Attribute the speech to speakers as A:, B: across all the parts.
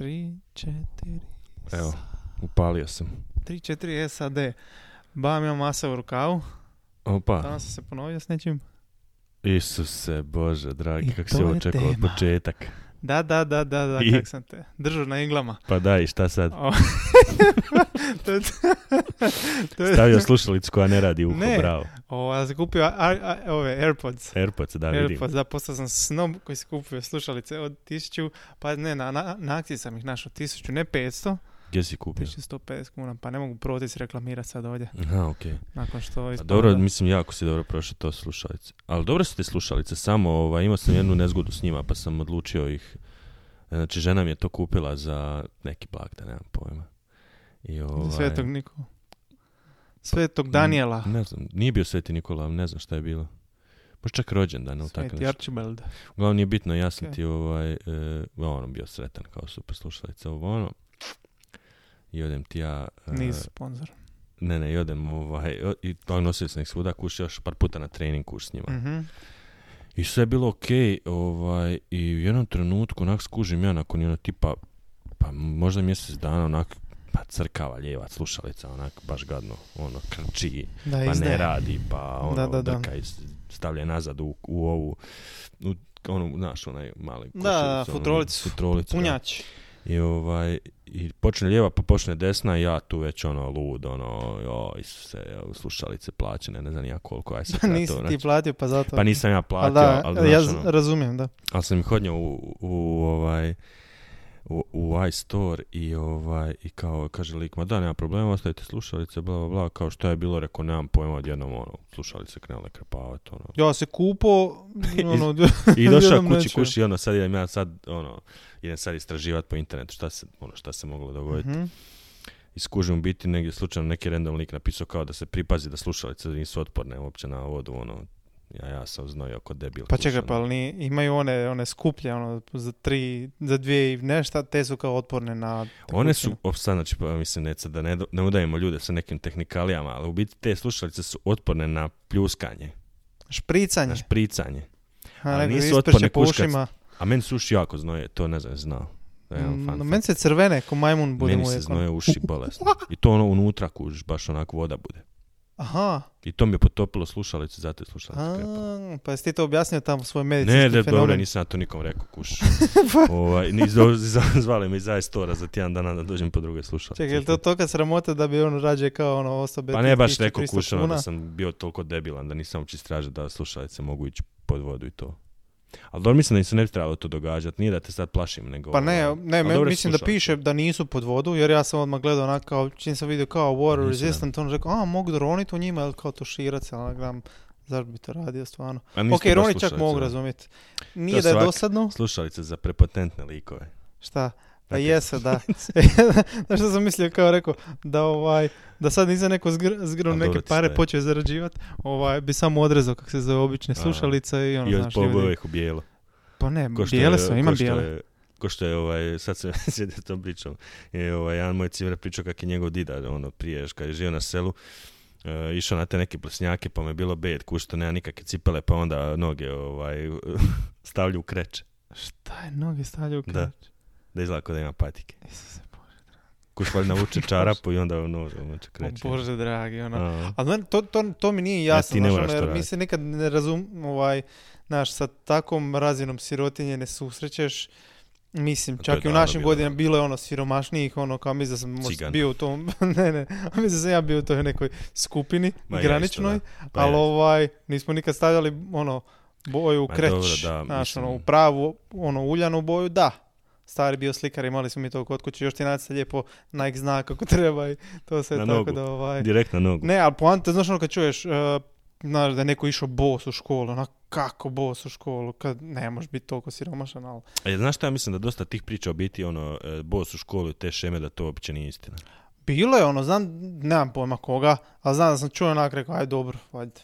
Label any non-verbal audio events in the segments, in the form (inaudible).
A: Tri, četiri.
B: Evo, upalio sam.
A: Tri, četiri SAD. Bam, imam masa u rukavu.
B: Opa,
A: Danas sam se ponovio s nečim.
B: Isuse Bože, dragi, kako si ovo čekao od početak.
A: Da, da, da, da, da,
B: I?
A: kak sam te držao na iglama.
B: Pa daj, šta sad? (laughs)
A: To je, to je,
B: Stavio slušalicu koja ne radi uho,
A: Ne.
B: bravo.
A: o, ja sam kupio a, a, ove AirPods.
B: Airpods, da vidim.
A: AirPods, da, postao sam snob koji se kupio slušalice od tisuću, pa ne, na, na, na akciji sam ih našao tisuću, ne 500,
B: Gdje si kupio?
A: 1150 kuna, pa ne mogu protis reklamirati sad ovdje,
B: Aha, okej.
A: nakon što
B: A
A: ispada
B: dobro,
A: da-
B: mislim, jako si dobro prošao to slušalice. Ali dobro su te slušalice, samo ovaj, imao sam jednu nezgodu s njima, pa sam odlučio ih... Znači, žena mi je to kupila za neki blagdan, nemam pojma. I
A: Za
B: ovaj,
A: Svetog Nikola. Svetog Daniela.
B: Ne znam, nije bio Sveti Nikola, ne znam šta je bilo. Možda čak rođendan ili tako
A: Sveti
B: nešto.
A: Archibald.
B: Uglavnom nije bitno, ja sam
A: Ok.
B: ti ovaj, e, ono, bio sretan kao super slušalica, ovo ono. I odem ti ja... e,
A: Nisu sponsor.
B: Ne, ne, i odem ovaj, i to nosio sam ih svuda, kuš još par puta na trening kuš s njima.
A: Mhm.
B: I sve je bilo okej, ovaj, i u jednom trenutku onak skužim ja nakon jedno tipa, pa možda mjesec dana onak, pa crkava lijeva slušalica, onak baš gadno, ono, krči,
A: Da,
B: pa
A: izdaje.
B: ne radi, pa ono,
A: Da, da, da.
B: drka i s- stavlja nazad u, u ovu, u, onu, znaš, onaj mali
A: Da, da,
B: košuljicu, onu
A: futrolicu.
B: futrolicu, da. I ovaj, i počne lijeva pa počne desna i ja tu već ono lud, ono, jo, Isuse, evo, slušalice plaćene, ne znam ja koliko, aj (laughs) sad
A: Nisi
B: to,
A: ti
B: znači,
A: platio, pa zato.
B: pa nisam ja platio,
A: da,
B: ali,
A: ja
B: znaš, ono,
A: razumijem, da.
B: ali sam ih odnio u, u, ovaj, u, u iStore i ovaj, i kao, kaže lik, ma da, nema problema, ostavite slušalice, bla, bla, bla, kao što je bilo, rekao, nemam pojma, odjednom, ono, slušalice krenule krpavati, ono.
A: Ja se kupo, (laughs) ono, (laughs)
B: I došao
A: jednom
B: kući, kući, ono, sad idem ja sad, ono, idem sad istraživati po internetu šta se, ono, šta se moglo dogoditi.
A: Mhm.
B: I skužim u biti negdje slučajno neki random lik napisao kao da se pripazi da slušalice nisu otporne uopće na vodu, ono, ja, ja sam znojio kod debil.
A: Pa čekaj, pa ali ni- imaju one, one skuplje, ono, za tri, za dvije i nešto, te su kao otporne na...
B: One su,
A: tekućinu.
B: op, sad, znači, pa mislim, ne, sad da ne, ne udajemo ljude sa nekim tehnikalijama, ali u biti te slušalice su otporne na pljuskanje,
A: Špricanje.
B: na špricanje.
A: A,
B: ali nisu otporne
A: po ušima.
B: A meni su uši jako znoje, to ne znam, znao.
A: Mm, no, meni se crvene, ko majmun bude
B: Meni se
A: je,
B: znoje uši bolesno. (laughs) I to ono unutra kužiš, baš onako voda bude.
A: Aha,
B: I to mi je potopilo slušalice, zato je slušalice krepala.
A: pa jesi ti to objasnio tamo svoj medicinski
B: Ne, da,
A: fenomen?
B: dobro, nisam ja to nikom rekao, kuš. (laughs) ovaj, zvali me iz iStora za tjedan dana da dođem po druge slušalice.
A: Čekaj, je li to toka sramota da bi on rađe kao ono osobe
B: Pa ne baš
A: 1300
B: rekao kuš,
A: kuna?
B: da sam bio toliko debilan, da nisam uopće istražio da slušalice mogu ići pod vodu i to. Ali dobro, mislim da im se ne bi trebalo to događati, nije da te sad plašim, nego...
A: Pa ne,
B: ono,
A: ne,
B: ali
A: me- mislim da piše da nisu pod vodu, jer ja sam odmah gledao onak kao, čim sam vidio kao water
B: Nisu, da.
A: resistant, on rekao, a mogu roniti u njima, ili kao to širac, ali gledam, zašto bi to radio stvarno. Ok, ronit čak mogu razumjeti. Nije
B: To
A: da je dosadno,
B: Slušalice za prepotentne likove.
A: šta? Pa
B: Dakle,
A: jesu, da. (laughs) (laughs) Znaš što sam mislio, kao rekao, da ovaj, da sad nisam neko zgr, neke pare
B: staje.
A: počeo zarađivat, ovaj, bi samo odrezao kako se zove obične slušalice i ono,
B: I
A: znaš, ljudi-
B: ih u bijelo.
A: Pa ne,
B: Ko što
A: bijele
B: je-
A: su, imam
B: što
A: bijele.
B: je- Ko što je, ovaj, sad se (laughs) sjedio s tom pričom, je ovaj, jedan moj cimer pričao kak je njegov dida, ono, prije, kad je živio na selu, e, išao na te neke plesnjake, pa mu je bilo bed, kušto nema nikakve cipele, pa onda noge ovaj, stavlju u kreće,
A: Šta je noge stavljaju u
B: Da. Da izgleda kao da ima patike.
A: Isuse Bože.
B: Kuš valjda navuče (laughs) čarapu i onda nož umeče
A: O
B: kreće.
A: Bože dragi, ono.
B: A,
A: Ali meni to, to, to mi nije
B: Ja,
A: jasno,
B: ti
A: znaš,
B: moraš
A: ono, jer mi se nikad ne razum, ovaj, znaš, sa takvom razinom sirotinje ne susrećeš. Mislim, čak i u našim godinama bilo je ono siromašnijih, ono, kao mislim da sam možda bio u tom, (laughs) ne, ne, mislim da sam ja bio u toj nekoj skupini,
B: Ma ja isto,
A: graničnoj.
B: Pa
A: ali
B: ja.
A: ovaj, nismo nikad stavljali, ono, boju u
B: Ma
A: kreć,
B: dobro, da,
A: znaš,
B: mislim-
A: ono, u pravu, ono, uljanu boju, da. Stari bio slikar, imali smo mi to kod kuće, još ti nacrta lijepo Nike znak kako treba i to sve
B: Na
A: tako
B: nogu.
A: da ovaj...
B: Direkt na nogu.
A: Ne, ali poanta, znaš ono kad čuješ, uh, znaš da je neko išao bos u školu, onak kako bos u školu, kad ne možeš biti toliko siromašan, ali...
B: E, znaš šta ja mislim da dosta tih priča o biti ono, e, bos u školu i te šeme da to uopće nije istina.
A: Bilo je ono, znam, nemam pojma koga, ali znam da sam čuo onak rekao, aj dobro, valjda.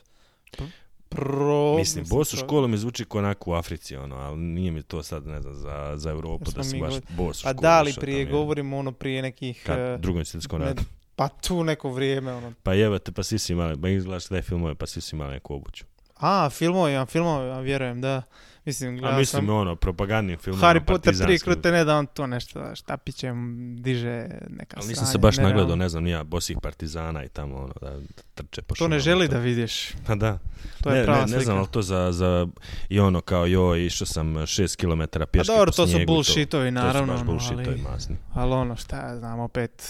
A: Pr- Pro...
B: Mislim, bos u školu mi zvuči kao onako u Africi, ono, ali nije mi to sad, ne znam, za, za Europu da si baš bos u
A: Pa
B: školu.
A: da li prije
B: tamo, je.
A: govorimo ono prije nekih...
B: Kad,
A: eh,
B: drugom svjetskom ratu.
A: pa tu neko vrijeme, ono.
B: Pa evo te, pa svi si imali, ba izgledaš da je filmove, pa svi si imali neku obuću.
A: A, filmovi, ja, filmovi, ja vjerujem, da. Mislim,
B: A mislim,
A: sam
B: ono, propagandnim filmima
A: Harry Potter 3
B: partizanskim.
A: krute ne da on to nešto štapićem diže neka
B: Ali nisam se baš nagledao, ne znam, nija bosih partizana i tamo, ono, da trče po
A: To ne želi
B: to-
A: da vidiš.
B: Pa da.
A: To je
B: ne,
A: prava
B: ne, ne
A: slika.
B: znam, ali to za, za i ono kao joj, išao sam 6 km
A: A
B: pješke
A: dobro,
B: po
A: to su bullshitovi, naravno,
B: To su baš
A: ono,
B: bullshitovi masni.
A: ali ono, šta ja znam, opet,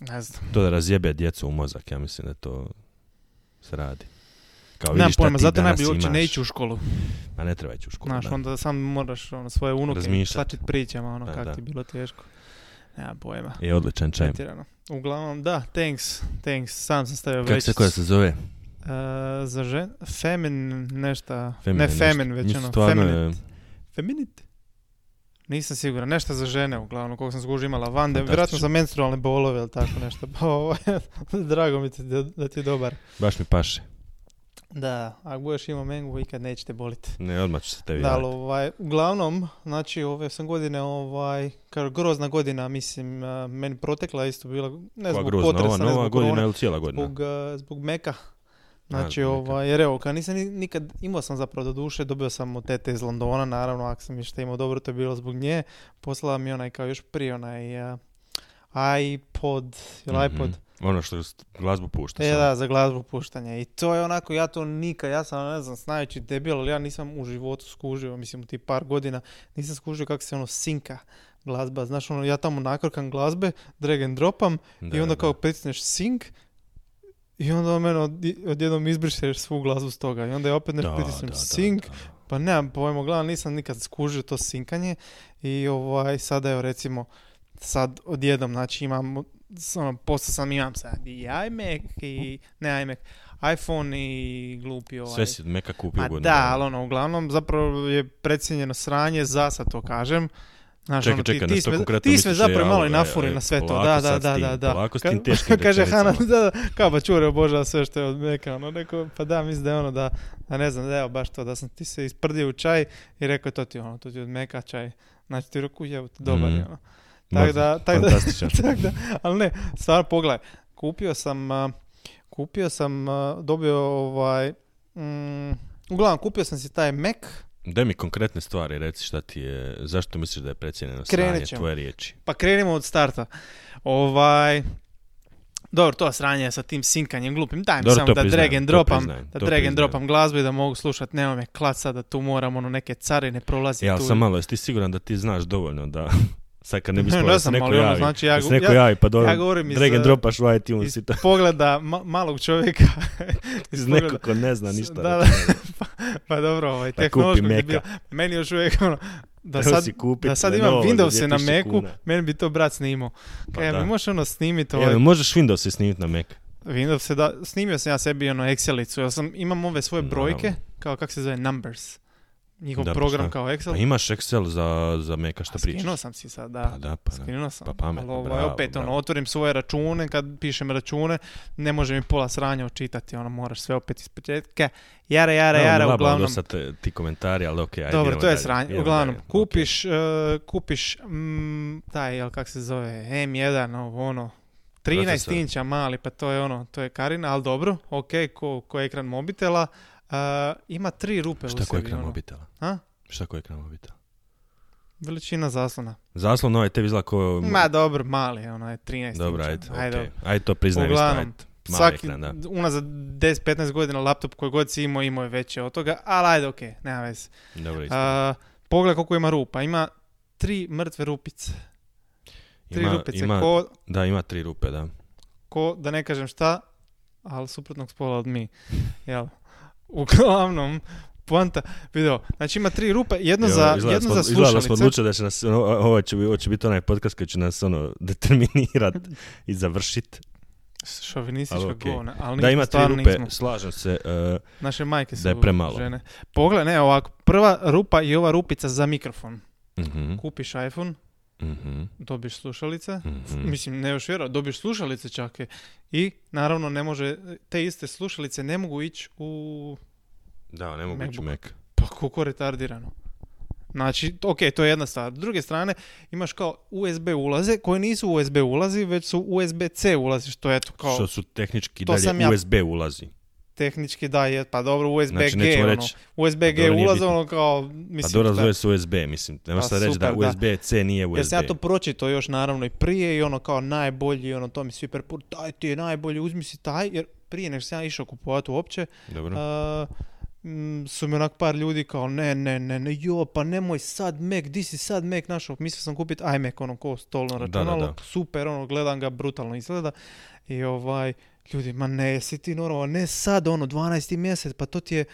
A: ne znam.
B: To da razjebe djecu u mozak, ja mislim da to se radi. Kao
A: Nemam
B: vidi šta
A: pojma,
B: ti
A: zato
B: danas
A: najbolje uopće
B: imaš.
A: ne ići u školu.
B: Ma ne treba ići u školu,
A: Znaš,
B: da.
A: onda sam moraš ono, svoje unuke
B: Razmišljat.
A: tlačit pričama, ono,
B: Pa,
A: kako
B: da.
A: ti je bilo teško. Nemam pojma.
B: Je odličan čaj.
A: Pretjerano. Uglavnom, da, thanks, thanks, sam sam stavio
B: Kako
A: već.
B: se koja se zove?
A: E, za žen, femin, nešta, ne
B: nešto.
A: femin, već
B: Mislim,
A: ono,
B: stvarno
A: feminine.
B: je-
A: Feminit? Nisam siguran, nešto za žene uglavnom, koliko sam skužio imala van, da,
B: Fantastično.
A: vjerojatno za menstrualne bolove ili tako nešto. Pa, ovaj, (laughs) Drago mi ti da, da ti je dobar.
B: Baš mi paše.
A: Da, ako budeš imao mengu, ikad nećete boliti.
B: Ne, odmah ću se tebi
A: Da, ovaj, uglavnom, znači ove sam godine, ovaj, kao grozna godina, mislim, a, meni protekla isto bila, ne zbog
B: grozna, ova
A: potresa, ne
B: nova
A: zbog
B: godina ili cijela godina?
A: zbog, a, zbog meka. Znači,
B: Meka.
A: ovaj, jer evo, kad nisam ni- nikad, imao sam zapravo do duše, dobio sam od tete iz Londona, naravno, ako sam išta imao dobro, to je bilo zbog nje. Poslala mi onaj, kao još prije, onaj a, iPod, ili
B: Mhm.
A: iPod,
B: Ono što s- glazbu pušta.
A: E
B: samo.
A: da, za glazbu puštanja. I to je onako, ja to nikad, ja sam, ne znam, znajući debil, ali ja nisam u životu skužio, mislim u tih par godina, nisam skužio kako se ono sinka glazba. Znaš, ono, ja tamo nakrkam glazbe, drag and dropam
B: Da,
A: i onda
B: da.
A: kao pritisneš sync i onda on mene od- odjednom izbrišeš svu glazbu s toga. I onda je opet nešto pritisnem
B: da, da,
A: sync,
B: da.
A: pa nemam pojma, gledam, nisam nikad skužio to sinkanje i ovaj, sada evo recimo, sad odjednom, znači imam, ono, postao sam, imam sad i iMac i, ne iMac, iPhone i glupi ovaj.
B: Sve si od Meka kupio godinu
A: da, ali ono, uglavnom, zapravo je precijenjeno sranje, za sad to kažem. Znaš,
B: Čekaj,
A: ono, ti-
B: čekaj,
A: ti, sme-
B: konkretno
A: ti sve zapravo
B: je,
A: malo i
B: ali,
A: nafuri na sve to. Da, da, da, da, da.
B: polako s tim (laughs) teškim
A: Kaže Hana, da, da, kao pa čure obožava sve što je od meka, ono, rekao, pa da, mislim da je ono da, da ne znam, da evo baš to, da sam ti se isprdio u čaj i rekao to ti ono, to ti je od meka čaj. Znači ti rekao, jevo, dobar je
B: Mhm.
A: ono. Tak da, tak da, (laughs) tak da, ali ne, stvarno pogledaj, kupio sam, kupio sam, dobio ovaj, mm, uglavnom kupio sam si taj Mac,
B: Daj mi konkretne stvari, reci šta ti je, zašto misliš da je precijenjeno sranje tvoje riječi.
A: Pa krenimo od starta. Ovaj, dobro, to sranje sa tim sinkanjem glupim. Daj mi
B: Dobro,
A: samo da
B: priznajem,
A: drag and dropam,
B: priznajem,
A: da drag and dropam glazbu i da mogu slušat. Nema me klaca da tu moram ono neke carine prolazi
B: Ja
A: tu.
B: sam malo, jesi ti siguran da ti znaš dovoljno da... Sad kad ne bi (laughs) da se neko
A: ono,
B: javi,
A: znači ja
B: se neko
A: ja-
B: javi pa dobro,
A: ja govorim iz,
B: drag and
A: uh,
B: dropaš u iTunes i to.
A: pogleda ma- malog čovjeka. (laughs)
B: Iz nekog ko ne zna ništa.
A: Da,
B: da (laughs)
A: pa, pa dobro, ovaj,
B: Da kupi
A: tehnološkog
B: Maca.
A: debila. Meni još uvijek ono, da sad,
B: kupit
A: da sad imam Windows na
B: 2000
A: Macu, meni bi to brat snimao.
B: Pa
A: Kaj,
B: da.
A: mi možeš ono snimiti
B: E,
A: ovaj,
B: možeš Windows snimiti na Mac.
A: Windows se da, snimio sam ja sebi ono Excelicu, ja sam, imam ove svoje brojke, kao kak se zove, Numbers. Njihov
B: Da, pa
A: program kao Excel.
B: Pa imaš Excel za, za Maca šta pričaš.
A: Skinuo sam si sad, da.
B: Pa da, pa.
A: Skinuo sam.
B: Pa pametno,
A: Ali
B: bravo,
A: opet,
B: bravo.
A: ono, otvorim svoje račune, kad pišem račune, ne može mi pola sranja očitati, ono, moraš sve opet iz početka. Jara, jara,
B: Evo,
A: jara, uglavnom.
B: te- ti komentari, ali okej, ajde
A: Dobro, to je sranje. Uglavnom,
B: dalje.
A: kupiš, eh, kupiš mm, taj, jel kak se zove, M1, ovo, ono, 13
B: Procesor.
A: inča mali, pa to je ono, to je Karina, ali dobro, ok, ko, ko ekran mobitela, eh, ima tri rupe
B: Šta
A: u
B: ko
A: sebi,
B: ekran
A: ono.
B: mobitela?
A: A?
B: Šta ko ekran mobitela?
A: Veličina zaslona.
B: Zaslon ovaj tebi izgleda ko...
A: Ma dobro, mali, ono je 13
B: Dobro,
A: inča.
B: ajde, okej. Ajde to priznajem isto,
A: Uglavnom,
B: ajde. Mali
A: Svaki,
B: ekran, da.
A: unazad 10-15 godina laptop koji god si imao, imao je veće od toga, ali ajde, ok, nema veze.
B: Dobro, isto.
A: A, Pogledaj koliko ima rupa, ima tri mrtve rupice. Tri
B: Ima-
A: rupice,
B: ima-
A: ko,
B: Da, ima tri rupe, da.
A: ko, da ne kažem šta, ali suprotnog spola od mi. Jel? Uglavnom, poanta, video, znači ima tri rupe, jedno
B: Evo,
A: za,
B: izgleda
A: jedno
B: smo,
A: za
B: izgleda da smo
A: slušalice.
B: odlučili da će nas, ono, ovo će, bi- ovo će biti onaj podcast koji će nas ono, (laughs) determinirat i završit.
A: Šovinistička
B: Ali okej.
A: govna, ali
B: Da, ima tri rupe,
A: nismo.
B: slažem se. e,
A: Naše majke su
B: da je premalo.
A: žene. Pogledaj, ne, ovako, prva rupa i ova rupica za mikrofon.
B: mhm,
A: Kupiš iPhone,
B: mhm,
A: dobiš slušalice,
B: mhm.
A: Mislim, ne još vjerovat, dobiš slušalice čak je. I naravno ne može, te iste slušalice ne mogu ići u,
B: Da, ne mogu ići
A: MacBook.
B: Mac.
A: pa koliko retardirano. Znači, ok, to je jedna stvar. S druge strane, imaš kao USB ulaze, koje nisu USB ulazi, već su USB-C ulazi, što je eto kao...
B: Što su tehnički
A: To
B: dalje
A: ja-
B: USB ulazi.
A: Tehnički da je, pa dobro USB
B: Znači,
A: ono,
B: reći-
A: USB
B: Pa dobro,
A: ono kao,
B: Pa
A: mislim,
B: dobro,
A: šta-
B: zove se USB, mislim. Nema
A: Pa
B: sad reći da
A: super, da.
B: USB-C nije USB.
A: Jer sam ja to pročito još naravno i prije i ono kao najbolji, ono to mi svi prepur, taj ti je najbolji, uzmi si taj, jer prije nego sam ja išao kupovati uopće,
B: Dobro.
A: mm, su mi onak par ljudi kao ne, ne, ne, ne, jo, pa nemoj sad Mac, di si sad Mac našao, mislio sam kupiti iMac, ono ko stolno
B: Da, da,
A: računalo,
B: da.
A: super, ono, gledam ga, brutalno izgleda i ovaj, ljudi, ma ne, si ti normalno, ne sad, ono, 12. mjesec, pa to ti je,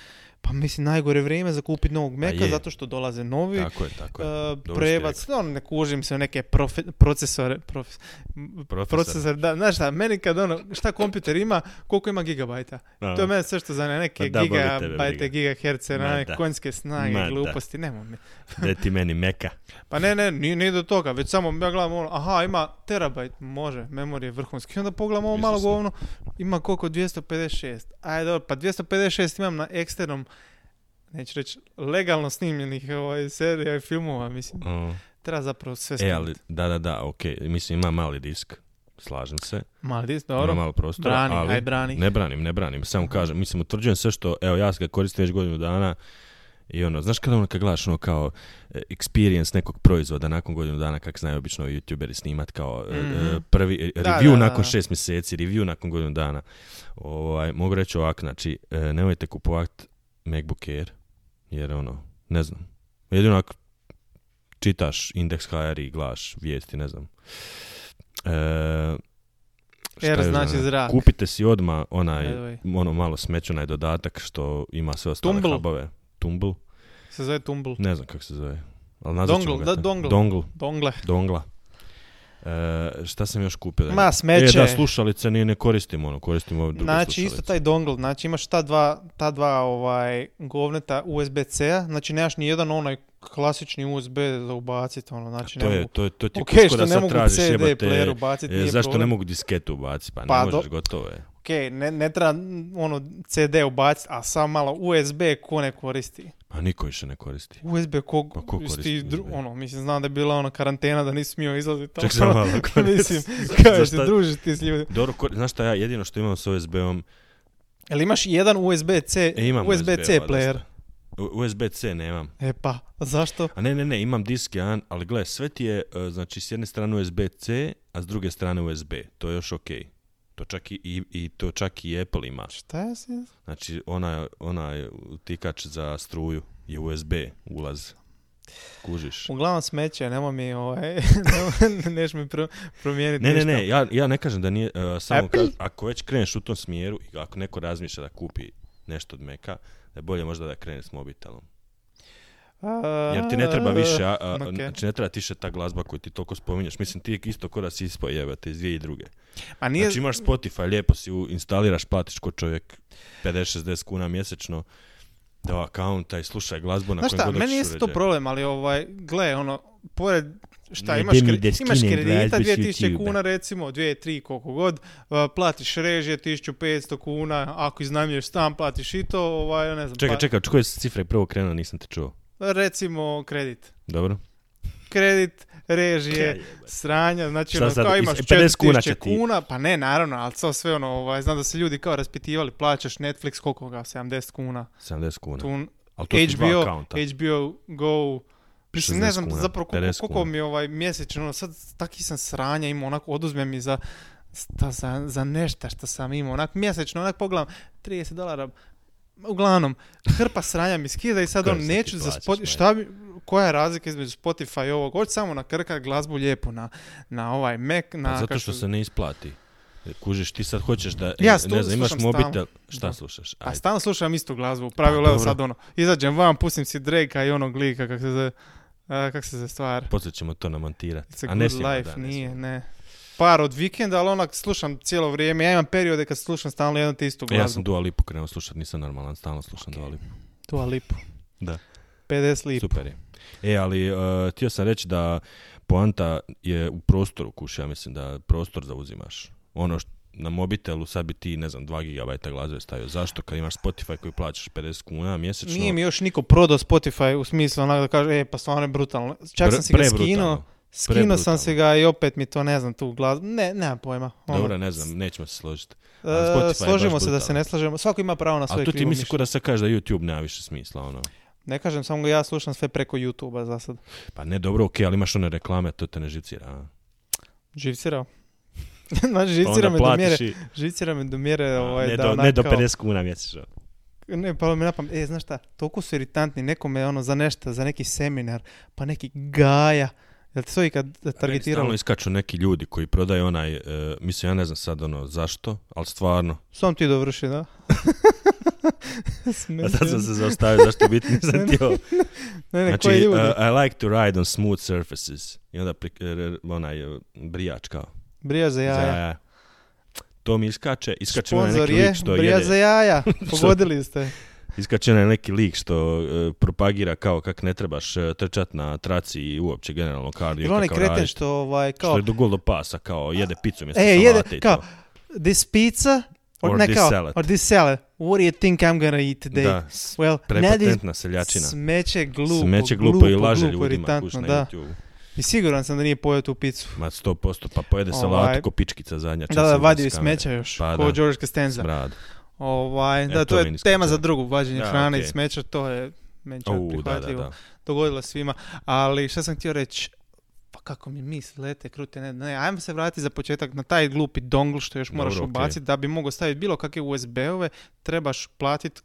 A: pa mislim, najgore vrijeme za kupiti novog Maca,
B: je.
A: zato što dolaze novi,
B: Tako je, tako je.
A: Uh,
B: Dobro ste
A: prebac, no, ne kužim se u neke profe- procesore, prof-
B: Profesor.
A: procesor, da, znaš šta, meni kad ono, šta kompjuter ima, koliko ima gigabajta,
B: A.
A: to je mene sve što zanima, neke
B: Pa da,
A: gigabajte, gigaherce,
B: Ma da.
A: konjske snage,
B: Ma
A: gluposti, nemoj mi. (laughs)
B: Da ti meni meka.
A: Pa ne, ne, nije, nije do toga, već samo ja gledam ono, aha, ima terabajt, može, memorije vrhunski, onda pogledam ovo malo govno, ima koliko, 256, ajde, dobro, pa 256 imam na eksternom, neću reći, legalno snimljenih ovaj, serija i filmova, mislim,
B: O.
A: treba zapravo sve
B: E,
A: skinuti.
B: ali, da, da, da, ok. Mislim, ima mali disk. Slažem se.
A: Mali disk,
B: Ima
A: dobro.
B: malo prostora,
A: Brani,
B: ali...
A: aj brani.
B: Ne branim, ne branim. Samo kažem, mislim, utvrđujem sve što, evo, ja ga koristim već godinu dana i ono, znaš kada ono kad gledaš ono kao e, experience nekog proizvoda nakon godinu dana, kak znaju obično youtuberi snimat kao e, e,
A: Mhm.
B: prvi e,
A: Da,
B: review
A: da,
B: nakon
A: da.
B: šest mjeseci, review nakon godinu dana. Ovaj, mogu reći ovako, znači, e, nemojte kupovat MacBook Air, jer ono, ne znam. Jedino ako čitaš indeks HR i gledaš vijesti, ne znam. E, da
A: znači
B: ne-
A: zrak.
B: Kupite si odma onaj,
A: way.
B: ono malo smeću, onaj dodatak što ima sve ostale
A: Tumble.
B: hubove. Tumble?
A: Se zove Tumble.
B: Ne znam kako se zove. Ali
A: Dongle, da, dongle.
B: Dongle.
A: Dongle.
B: Dongla. E, šta sam još kupio? da-
A: Ma, smeće.
B: E, da, slušalice nije ne koristimo, ono, koristimo ove druge
A: Znači,
B: slušalice.
A: isto taj dongle, znači imaš ta dva, ta dva ovaj, govneta USB-C-a, znači nemaš ni jedan onaj klasični USB za ubaciti, ono, znači
B: to
A: ne
B: je,
A: mogu...
B: to, je- to ti je
A: Ok,
B: kusko
A: što
B: da
A: ne
B: sad
A: mogu
B: tražiš
A: CD
B: jebate,
A: player ubaciti,
B: e, zašto
A: problem.
B: ne mogu disketu ubaciti? Pa,
A: Pa
B: ne
A: do-
B: možeš, gotovo je.
A: Ok, ne, ne treba ono CD ubaciti, a samo malo USB ko ne koristi.
B: A niko više ne koristi.
A: USB ko,
B: Pa ko koristi
A: ti dru-
B: USB?
A: ono, mislim, znam da je bila ona karantena da nisi smio izlaziti.
B: Ček samo malo.
A: mislim, kažeš ti,
B: šta-
A: družiš ti s ljudima.
B: Dobro, ko- znaš šta ja, jedino što imam s USB-om,
A: Jel imaš jedan USB-C,
B: e,
A: USB-C player?
B: U- USB-C nemam.
A: E pa, zašto?
B: A ne, ne, ne, imam disk jedan, ali gle, sve ti je, e, znači, s jedne strane USB-C, a s druge strane USB. To je još okej. To čak i, i, i to čak i Apple ima.
A: Šta je se?
B: Znači, onaj, onaj utikač za struju je USB ulaz. Kužiš.
A: Uglavnom smeće, nemoj mi ovaj, (laughs) neš mi pro, promijeniti
B: Ne, ne, ne, ja, ja ne kažem da nije, e, samo
A: Apple?
B: ako već kreneš u tom smjeru i ako neko razmišlja da kupi nešto od Meka, da je bolje možda da krene s mobitelom. Jer ti ne treba više, a, a,
A: ok.
B: znači ne treba ti više ta glazba koju ti toliko spominješ. Mislim, ti isto ko da si ispao jebate iz dvije i druge.
A: A nije,
B: Znači imaš Spotify, lijepo si u, instaliraš, platiš ko čovjek 50-60 kuna mjesečno do akaunta i slušaj glazbu na
A: Znaš
B: kojem
A: šta,
B: god
A: meni jeste to problem, ali ovaj, gle, ono, pored, šta,
B: Ne,
A: imaš, kre- imaš kredita
B: glazbu s
A: 2000
B: YouTubea.
A: kuna recimo, 2-3 koliko god, uh, platiš režije 1500 kuna, ako iznajmljuješ stan platiš i to, ovaj, ne znam,
B: Čekaj,
A: pa-
B: čekaj, koje si cifre prvo krenuo, nisam te čuo.
A: Recimo kredit.
B: Dobro?
A: Kredit, režije, sranja, znači
B: Šta
A: ono,
B: sad,
A: kao imaš
B: 50 kuna
A: 4000
B: će ti-
A: kuna, pa ne, naravno, ali to sve ono, ovaj, znam da se ljudi kao raspitivali, plaćaš Netflix koliko ga, 70 kuna,
B: 70 kuna.
A: tu
B: Ali to
A: HBO. HBO Go, mislim, ne
B: 60
A: znam
B: kuna,
A: zapravo koliko,
B: 50
A: koliko
B: kuna.
A: mi je ovaj mjesečno, ono, sad taki sam sranja imao, onako oduzme mi za, sta, za, za nešto što sam imao, onak mjesečno, onak pogledam, 30 dolara, uglavnom, hrpa sranja mi skida i sad on neću za
B: plaćaš,
A: spot,
B: majke?
A: šta bi, koja je razlika između Spotify i ovog, hoću samo nakrkat glazbu lijepo na, na ovaj Mac, na...
B: Pa zato što
A: se-
B: se ne isplati. Kužiš, ti sad hoćeš da,
A: Ja
B: ne
A: stu-
B: znam, imaš mobitel, šta
A: Da.
B: slušaš?
A: A
B: Ajde.
A: stalno slušam istu glazbu, u pravilu, evo
B: dobro.
A: sad ono, izađem van, pustim si Drake-a i onog lika, kak se zove, a, kak se zove stvar.
B: Poslije ćemo to namontirati.
A: It's a
B: A ne
A: good
B: smijemo,
A: life,
B: da, ne
A: nije, ne. Par od vikenda, ali onak slušam cijelo vrijeme. Ja imam periode kad slušam stalno jednu te istu
B: E, Ja
A: glazbu.
B: sam Dua Lipu krenuo slušati, nisam normalan, stalno slušam Dua Lipu.
A: Dua Lipu.
B: Da.
A: 50 lipa.
B: Super je. E, ali uh, htio sam reći da poanta je u prostoru, kuš, ja mislim da prostor zauzimaš. Ono što na mobitelu sad bi ti, ne znam, 2 GB glazbe stavio. Zašto? Kad imaš Spotify koji plaćaš 50 kuna mjesečno.
A: Nije mi još niko prodao Spotify u smislu onak da kaže, e, pa stvarno je brutalno. Čak
B: pre-
A: sam si ga skinuo, Skinuo sam si ga i opet mi to ne znam tu glazbu. Ne, nemam pojma. Ono,
B: Dobro, ne znam, nećemo se složiti.
A: e, složimo se da se ne slažemo. Svako ima pravo na svoje
B: tu ti
A: krivo
B: misli ko da se kaže da YouTube nema više smisla, ono.
A: Ne kažem, samo ga ja slušam sve preko YouTube-a za sad.
B: Pa ne, dobro, okej, ali imaš one reklame, to te ne živcira, a?
A: Živcirao. znači, živcira (laughs) me do mjere,
B: i...
A: živcira me do mjere
B: a,
A: ovaj,
B: ne,
A: da
B: do, ne do
A: kao-
B: 50 kuna mjesečno.
A: Ne, pa mi napam, e, znaš šta, toliko su iritantni, nekome ono za nešto, za neki seminar, pa neki gaja. Jel ti to ikad targetiralo?
B: Stalno iskaču neki ljudi koji prodaju onaj, e, mislim, ja ne znam sad ono zašto, ali stvarno.
A: Sam ti dovrši, da?
B: A (laughs) sad sam se zaustavio, zašto biti nisam (laughs) htio.
A: Ne, ne,
B: Znači,
A: ljudi?
B: uh, I like to ride on smooth surfaces. I onda pri, r- onaj uh, brijač kao.
A: Brija za
B: Za
A: jaja.
B: jaja. To mi iskače, iskače mi neki lik što
A: Brija za
B: jede,
A: jaja. (laughs) Pogodili ste.
B: Iskače onaj neki lik što uh, propagira kao kak ne trebaš uh, trčat na traci i uopće generalno kardio.
A: Ili onaj kreten što ovaj,
B: Što
A: kao,
B: je do gol do pasa, kao jede picu mjesto
A: e,
B: salate
A: jede,
B: i
A: kao,
B: to.
A: this pizza, or,
B: Or
A: ne
B: this
A: kao,
B: salad.
A: or this salad, what do you think I'm gonna eat today?
B: Da,
A: Well,
B: prepotentna seljačina.
A: Smeće glupo,
B: Smeće glupo, i laže ljudima
A: iritantno,
B: kuš na
A: da.
B: YouTube.
A: I siguran sam da nije pojeo tu picu.
B: Ma 100%, pa pojede
A: Ovaj,
B: salatu ko pičkica zadnja.
A: Da, da, vadio
B: kamere.
A: smeća još,
B: Pa
A: ko
B: da.
A: George Costanza.
B: Smrad.
A: Ovaj,
B: E,
A: da,
B: to
A: to je tema za drugu, vađenje hrane
B: okej.
A: iz smeća, to je meni čak
B: U, da, da,
A: prihvatljivo.
B: da.
A: Dogodilo svima. Ali šta sam htio reći, pa kako mi misli lete krute, ne, ne, ajmo se vratiti za početak na taj glupi dongle što još moraš
B: Dobro,
A: ubaciti da bi mogao staviti bilo kakve USB-ove, trebaš platiti,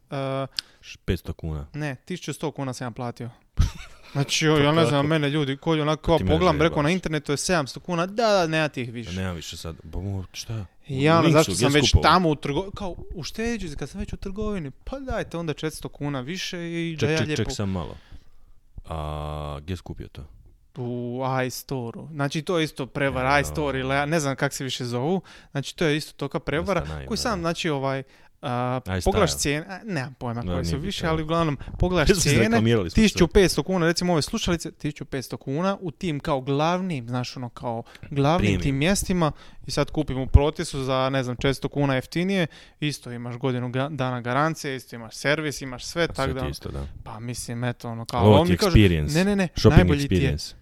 B: Š- 500 kuna.
A: ne, 1100 kuna sam ja platio. (laughs) Znači, ja ne znam, mene ljudi, koji onako kao pogledam, rekao na internetu je 700 kuna, da, da, nema tih više.
B: Ja nemam više sad. Ba, šta?
A: Ja ono,
B: Linksu,
A: zašto sam već tamo u trgovini, kao u šteđu, kad sam već u trgovini, pa dajte onda 400 kuna više i da
B: Ček,
A: ja
B: ček,
A: lijepo
B: ček, sam malo. A, gdje je skupio to?
A: u iStore-u. Znači to je isto prevara,
B: Ja.
A: iStore ili ja ne znam kak se više zovu. Znači to je isto toka prevara koji sam,
B: da.
A: znači ovaj, a,
B: iStyle.
A: pogledaš cijene, a, nemam pojma
B: Da,
A: koje su više,
B: bitno.
A: ali uglavnom pogledaš cijene,
B: reklamirali smo sve.
A: 1500 kuna, recimo ove slušalice, 1500 kuna u tim kao glavnim, znaš ono kao glavnim
B: Premium.
A: tim mjestima i sad kupim u protisu za ne znam 400 kuna jeftinije, isto imaš godinu ga- dana garancije, isto imaš servis, imaš sve, tako da, pa mislim eto ono kao,
B: Ovo
A: on
B: ti
A: mi kaže,
B: experience.
A: ne ne ne,
B: Shopping
A: najbolji ti je,
B: experience.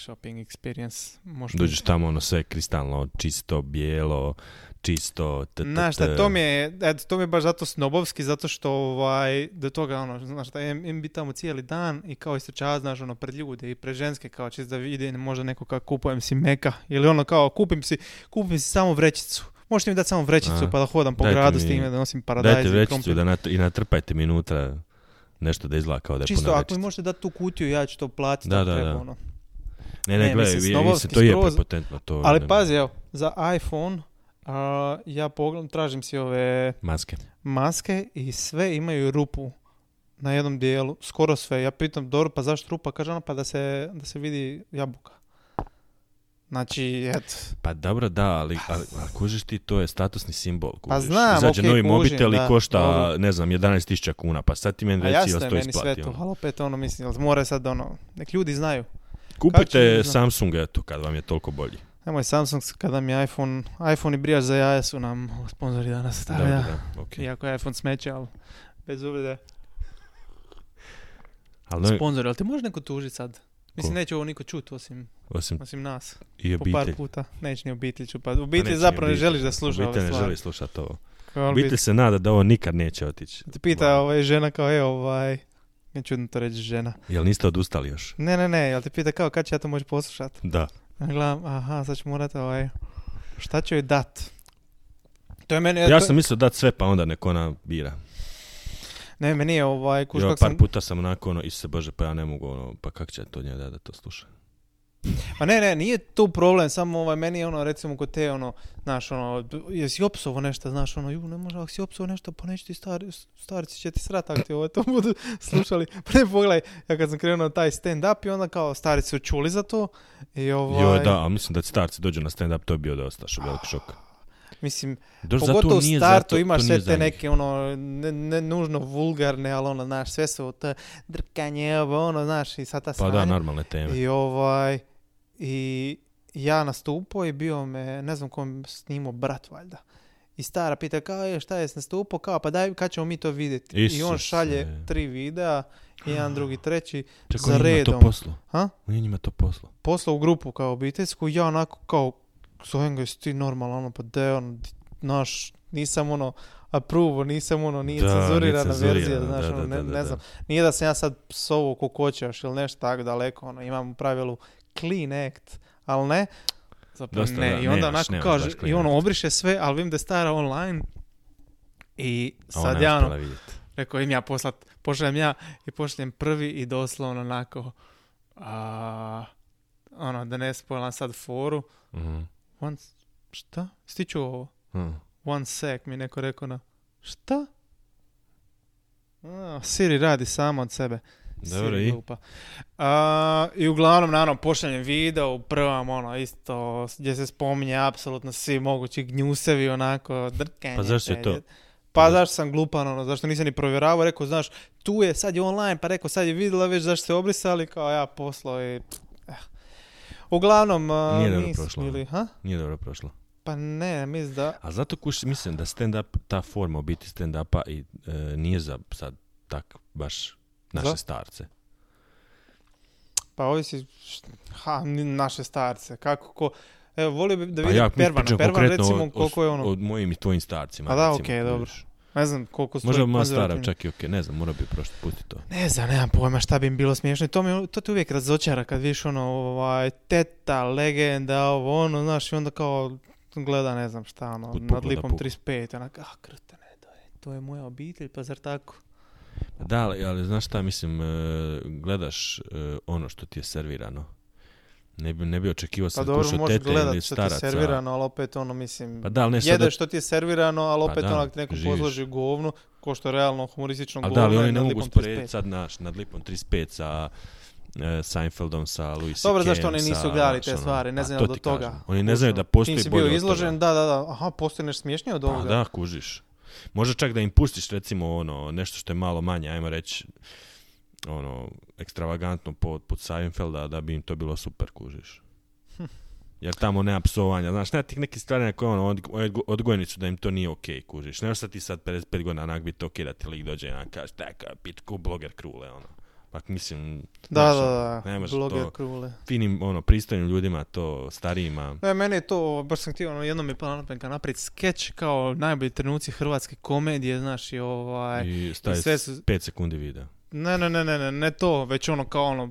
A: Shopping experience, možda
B: Dođeš tamo, ono sve kristalno, čisto, bijelo, čisto, t, t,
A: Znaš šta, to mi je, to mi je baš zato snobovski, zato što ovaj, do toga, ono, znaš šta, im, im bi tamo cijeli dan i kao istrčava, znaš, ono, pred ljude i pred ženske, kao čisto da vidi, možda neko kao kupujem si meka, ili ono kao, kupim si, kupim si samo vrećicu. Možete mi dati samo vrećicu
B: A,
A: pa da hodam po gradu s
B: mi-
A: time, da nosim paradajz
B: Dajte
A: i
B: vrećicu
A: krompir.
B: da nat- i natrpajte mi unutra nešto da izgleda kao da je
A: Čisto, ako mi možete dati tu kutiju, ja ću to platiti,
B: Da,
A: da,
B: da,
A: treba,
B: da.
A: ono.
B: Ne, ne,
A: Ne,
B: gledaj,
A: mislim,
B: vi-
A: snobovski
B: mislim, to je
A: skroz.
B: prepotentno. To,
A: Ali
B: ne-
A: pazi, evo, za iPhone, a, ja pogledam, tražim si ove
B: Maske.
A: maske i sve imaju rupu na jednom dijelu, skoro sve. Ja pitam, dobro, pa zašto rupa? Kaže ona, pa da se, da se vidi jabuka. Znači, eto.
B: Pa dobro, da, ali, ali, ali kužiš ti, to je statusni simbol. Kužiš.
A: znam,
B: Izađe
A: okej,
B: novi mobitel i košta,
A: dobro.
B: ne znam, 11.000 kuna, pa sad ti meni
A: A
B: reci
A: jasno
B: jel
A: je
B: to
A: meni sve
B: isplati.
A: to, ali opet ono, mislim, jel mora sad ono, nek ljudi znaju.
B: Kupite? Samsung, eto, kad vam je toliko bolji.
A: Nemoj Samsung, kada mi je iPhone, iPhone i brijač za jaje su nam sponzori danas
B: Dobro,
A: stavlja.
B: da, okej.
A: Iako je iPhone smeće, ali bez uvrede.
B: Ali ne,
A: Sponzori, ali te može neko tužiti sad? Mislim,
B: Ko?
A: neće ovo niko čuti osim,
B: osim
A: osim nas.
B: i
A: Po par
B: obitelj.
A: puta. Neće ni obitelj ću pa. Obitelj
B: neće ni
A: zapravo ne
B: obitelj.
A: želiš da sluša ove
B: Obitelj ne
A: stvari.
B: želi slušati ovo.
A: Ali
B: Obitelj se nada da ovo nikad neće otići.
A: Te pita ovaj, žena kao, e, ovaj, ne čudno to reći žena.
B: Jel niste odustali još?
A: Ne, ne, ne, jel te pita kao kad će ja to moći poslušat?
B: Da.
A: Ja gledam, aha, sad ću morat ovaj, šta će joj dat? To je meni,
B: Ja
A: to-
B: sam mislio dat sve pa onda nek ona bira.
A: ne, meni je ovaj, kuš
B: Jo, par
A: sam,
B: puta sam onako ono, Isuse Bože, pa ja ne mogu ono, pa kak će to njega da, da to sluša?
A: Pa ne, ne, nije tu problem, samo ovaj, meni je ono, recimo kod te, ono, znaš, ono, jesi opsovo nešto, znaš, ono, ju, ne može, ako si opsovo nešto, pa neće ti stari, starici će ti srat, ako ti ovo to budu (laughs) slušali. Pa ne, pogledaj, ja kad sam krenuo na taj stand-up i onda kao starici su čuli za to i ovaj,
B: Joj, da, ali mislim da starci dođu na stand-up, to je bio dosta što velik šok.
A: mislim,
B: zato
A: Pogotovo u startu
B: zato,
A: imaš sve te neke ono, ne, ne nužno vulgarne, ali ono, znaš, sve su to drkanje, ovo, ono, znaš, i sad ta
B: Pa da,
A: sranja.
B: normalne teme.
A: I ovaj, i ja nastupao i bio me, ne znam kom snimao, brat valjda. I stara pita kao je šta je nastupao, kao pa daj kad ćemo mi to vidjeti. I on
B: Isuse.
A: šalje tri videa jedan, drugi, treći,
B: Čekaj,
A: za
B: on njima to
A: redom.
B: poslo.
A: Ha?
B: On je njima to poslo.
A: poslao u grupu kao obiteljsku, ja onako kao, zovem ga, ti normalno, ono, pa de, ono, naš, nisam ono, approvo, nisam ono, nije
B: Da,
A: cenzurirana verzija, znaš,
B: da,
A: ono, ne,
B: da, da,
A: ne znam, nije da sam ja sad psovo kokoćaš ili nešto tako daleko, ono, imam u pravilu clean act, ali ne, zapravo
B: Dosta,
A: ne,
B: da,
A: i onda
B: nemaš,
A: onako
B: nemaš
A: kaže, i ono obriše sve, ali vidim da je stara online, i
B: ona
A: sad ja ono, rekao im ja poslat, pošaljem ja i pošaljem prvi i doslovno onako, a, ono, da ne spojlam sad foru,
B: Mhm.
A: one, šta? Stiću ovo?
B: Mhm.
A: One sec mi neko rekao na, šta? A, Siri radi samo od sebe.
B: Dobro, i?
A: glupa. A, I uglavnom, naravno, pošaljem video u prvom, ono, isto, gdje se spominje apsolutno svi mogući gnjusevi, onako, drkanje.
B: Pa zašto je to?
A: Pa zašto sam glupan, ono, zašto nisam ni provjeravao, rekao, znaš, tu je, sad je online, pa rekao, sad je vidjela već zašto se obrisali, kao ja poslao i... eh. Uglavnom, a,
B: Nije dobro prošlo.
A: bili, ha?
B: Nije dobro prošlo.
A: Pa ne, mislim da...
B: A zato kuš, mislim da stand-up, ta forma u biti stand-upa i, e, nije za sad tak baš naše
A: Za?
B: starce.
A: Pa ovisi, ha, naše starce, kako ko... Evo, volio bi da
B: Pa
A: vidim
B: ja
A: Pervana.
B: pričam
A: Pervan, recimo,
B: o,
A: koliko je ono...
B: o mojim i tvojim starcima.
A: A da,
B: recimo,
A: okej, dobro.
B: kužiš.
A: Ne znam koliko su...
B: Možda moja stara čak i okej, ne znam, mora bi prošli puti to.
A: Ne znam, nemam pojma šta bi im bilo smiješno. I to, mi, to te uvijek razočara kad vidiš ono, ovaj, teta, legenda, ovo, ono, znaš, i onda kao gleda, ne znam šta, ono,
B: Kud
A: nad lipom
B: puku.
A: 35, onak, ah, krtene, to je, to je moja obitelj, pa zar tako?
B: Da, ali, ali znaš šta, mislim, e, gledaš e, ono što ti je servirano. Ne bi, ne bi očekivao
A: Pa
B: sam
A: dobro,
B: kušu
A: možeš
B: tete ili
A: gledat što ti je servirano, ali opet ono, mislim,
B: Pa da, ne
A: jedeš što ti je servirano, ali
B: Pa
A: opet
B: da,
A: onak neko
B: živiš.
A: pozloži govnu, ko što je realno humoristično govno.
B: da, ali oni ne mogu
A: 35.
B: sad naš, nad lipom 35 sa e, Seinfeldom, sa Louis
A: Dobro, zašto oni nisu gledali te
B: ono,
A: stvari, ne
B: pa
A: jel do toga.
B: kažem. Oni ne znaju da postoji
A: Ti si
B: bolje
A: bio izložen, da, da, da, aha, postoji nešto smješnije od
B: Pa
A: ovoga.
B: da, kužiš. Možda čak da im pustiš recimo ono, nešto što je malo manje, ajmo reći, ono, ekstravagantno poput Seinfelda, da bi im to bilo super, kužiš.
A: Hm.
B: Jer tamo nema psovanja, znaš, nema tih nekih stvari na koje ono, odg- odgojeni su da im to nije okej, kužiš. Ne sad ti sad 55 godina onak biti okej da ti lik dođe i onak kaže, taka, pitku, bloger krule, ono. Pa mislim,
A: Da,
B: znaš,
A: da, da,
B: ne može to
A: krule.
B: finim, ono, pristojnim ljudima, to starijima.
A: Ne, meni je to, baš sam htio, ono, jednom mi je pala na pamet kao napraviti skeč kao najbolji trenuci hrvatske komedije, znaš, i ovaj...
B: I
A: I sve su,
B: 5 sekundi videa.
A: ne, ne, ne, ne, ne, ne to, već ono kao ono,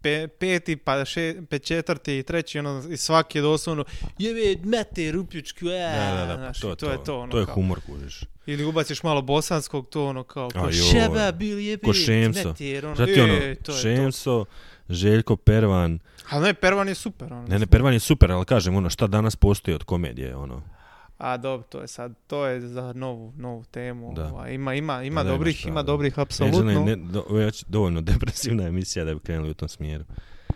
A: pe, peti, pa še, pe četvrti treći, ono, i svaki je doslovno, jebe, mete, rupljučku, a,
B: Da, da, da, pa
A: znaš,
B: to,
A: i to je to, ono,
B: to je humor, kužiš.
A: Ili ubaciš malo bosanskog, to ono kao, ko
B: A
A: šeba, bil jebe,
B: Ko Šemso.
A: ono,
B: Šta ti ono,
A: je, to je to.
B: Šemso, Željko Pervan,
A: Ali ne, Pervan je super, ono.
B: ne, ne, Pervan je super, ali kažem, ono, šta danas postoji od komedije, ono.
A: A dobro, to je sad, to je za novu, novu temu.
B: Da.
A: ovaj, ima, ima, ima
B: Pa da,
A: dobrih,
B: šta,
A: ima
B: da.
A: dobrih,
B: Ne,
A: apsolutno.
B: ne, do, ovo je već dovoljno (laughs) depresivna emisija da bi krenuli u tom smjeru.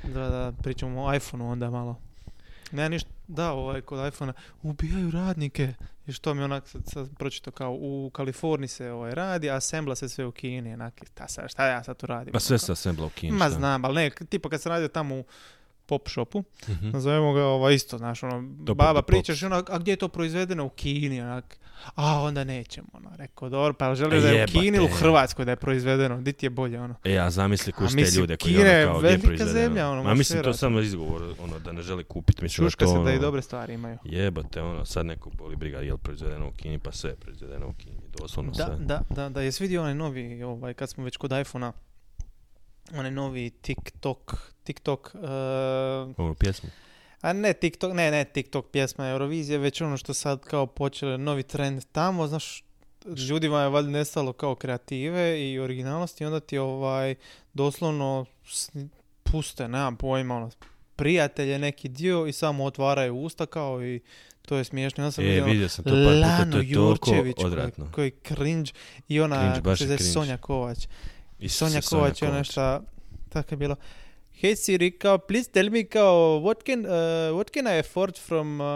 A: Da, da, pričamo o iPhoneu onda malo. Ne, ništa, da, ovaj, kod iPhonea, ubijaju radnike. I što mi onak sad, sad pročito kao, u Kaliforniji se ovaj, radi, a assembla se sve u Kini, onak, ta, sad, šta ja sad tu radim?
B: Pa sve
A: Ono
B: sa assembla u Kini,
A: Ma znam, ali ne, tipa kad sam radio tamo u pop shopu,
B: Mhm.
A: nazovemo ga ovaj, isto, znaš, ono,
B: of
A: baba pričaš, ono, a gdje je to proizvedeno u Kini, onak, a onda nećemo, ono, rekao, dobro, pa želiš
B: A
A: da je u
B: jebate.
A: Kini ili u Hrvatskoj da je proizvedeno, di ti je bolje, ono.
B: E, a zamisli kuš te ljude koji ono kao gdje je proizvedeno.
A: zemlja, ono,
B: Ma mislim, to samo izgovor, ono, da ne želi kupiti. Mislim,
A: Šuška
B: što,
A: se da i
B: ono,
A: dobre stvari imaju.
B: Jebote, ono, sad neko boli briga, je li proizvedeno u Kini, pa sve je proizvedeno u Kini, doslovno
A: Da,
B: sve.
A: da, da, da, jesi vidio onaj novi, ovaj, kad smo već kod iPhona, onaj novi TikTok, TikTok, uh,
B: Ovo pjesmu.
A: a ne TikTok, ne, ne TikTok pjesma Eurovizije, već ono što sad kao počelo novi trend tamo, znaš, ljudima je valjda nestalo kao kreative i originalnosti, onda ti ovaj, doslovno puste, nemam pojma, ono, prijatelje neki dio i samo otvaraju usta kao i to je smiješno. Ja sam
B: E,
A: vidio ono,
B: vidio sam to par puta,
A: Lanu
B: to je
A: Jurčević koji, koji cringe i ona
B: baš
A: se
B: cringe.
A: Sonja Kovač.
B: I
A: Sonja Kovač je ono šta tako je bilo. Hey Siri, kao, please tell me kao, what can, uh, what can I afford from uh,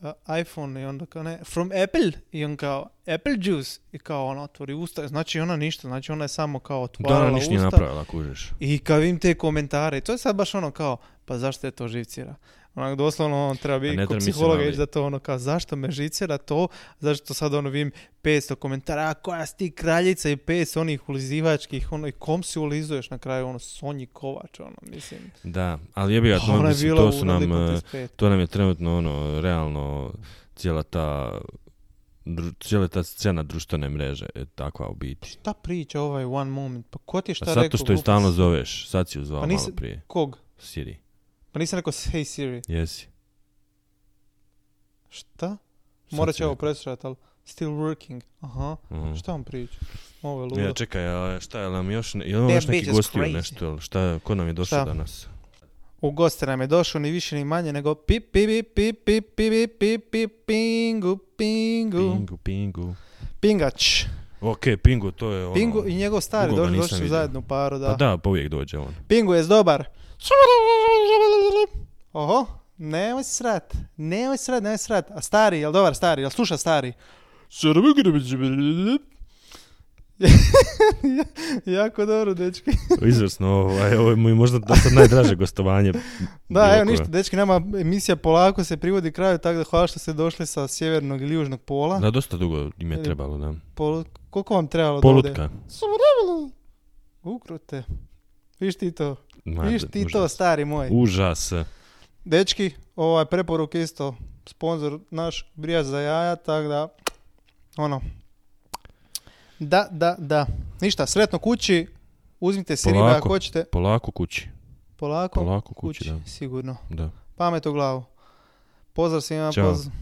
A: uh, iPhone? I onda kao ne, from Apple? I on kao, apple juice. I kao ona otvori usta, znači ona ništa, znači ona je samo kao
B: Da,
A: otvarala
B: ona ništa nije napravila, kužiš.
A: I kad vidim te komentare, to je sad baš ono kao, pa zašto je to živcira? Onak doslovno on treba biti kod psihologa ići da to ono kao, zašto me živcira to, zašto sad ono vidim 500 komentara, a koja si ti kraljica i 500 onih ulizivačkih, ono i kom si ulizuješ na kraju, ono Sonji Kovač, ono, mislim.
B: Da, ali jebi ga,
A: Pa je
B: mislim, to su nam, e,
A: 35.
B: to nam je trenutno ono, realno, cijela ta, dru- cijela ta scena društvene mreže je takva u biti.
A: Šta priča ovaj one moment? Pa ko ti je šta rekao?
B: zato što
A: glupac?
B: stalno zoveš, sad si ju zvao
A: Pa
B: malo
A: nisi-
B: prije.
A: Kog?
B: Siri,
A: Pa nisam rekao hey Siri.
B: jesi.
A: Šta? Morat će ovo preslušati, ali still working. Aha.
B: Mhm.
A: Šta on priča? Ovo je ludo.
B: Ja, čekaj, a šta je nam još, imamo
A: That
B: još neki gostiju
A: crazy.
B: nešto, jel šta, ko nam je došao
A: Šta?
B: danas?
A: U goste nam je došao ni više ni manje nego pip pip pip pip pip pip pip pingu pingu
B: Pingu, pingu.
A: pingač
B: Ok, Pingu, to je ono...
A: pingu i njegov stari došli došli zajedno u paru da
B: Pa da, pa uvijek dođe on.
A: pingu je dobar oho nemoj srat nemoj srat nemoj srat a stari jel dobar stari jel sluša stari (laughs) jako dobro dečki
B: Izvrsno, ovaj, ovo je možda dosta najdraže gostovanje. (laughs)
A: Da, evo ništa, dečki, nama emisija polako se privodi kraju, tako da hvala što ste došli sa sjevernog ili južnog pola.
B: Da, dosta dugo im je trebalo, da.
A: Pol, koliko vam trebalo do ovdje?
B: Polutka.
A: Ukrute. Viš ti to, viš ti to,
B: užas.
A: stari moj.
B: Užas.
A: Dečki, ovaj preporuk isto, sponsor naš, brija za jaja, tako da, ono, da, da, da. Ništa, sretno kući, uzmite si ribe
B: Polako.
A: ako hoćete.
B: Polako kući.
A: Polako,
B: Polako kući, da.
A: sigurno.
B: Da.
A: Pamet u glavu. Pozdrav svima, pozdrav.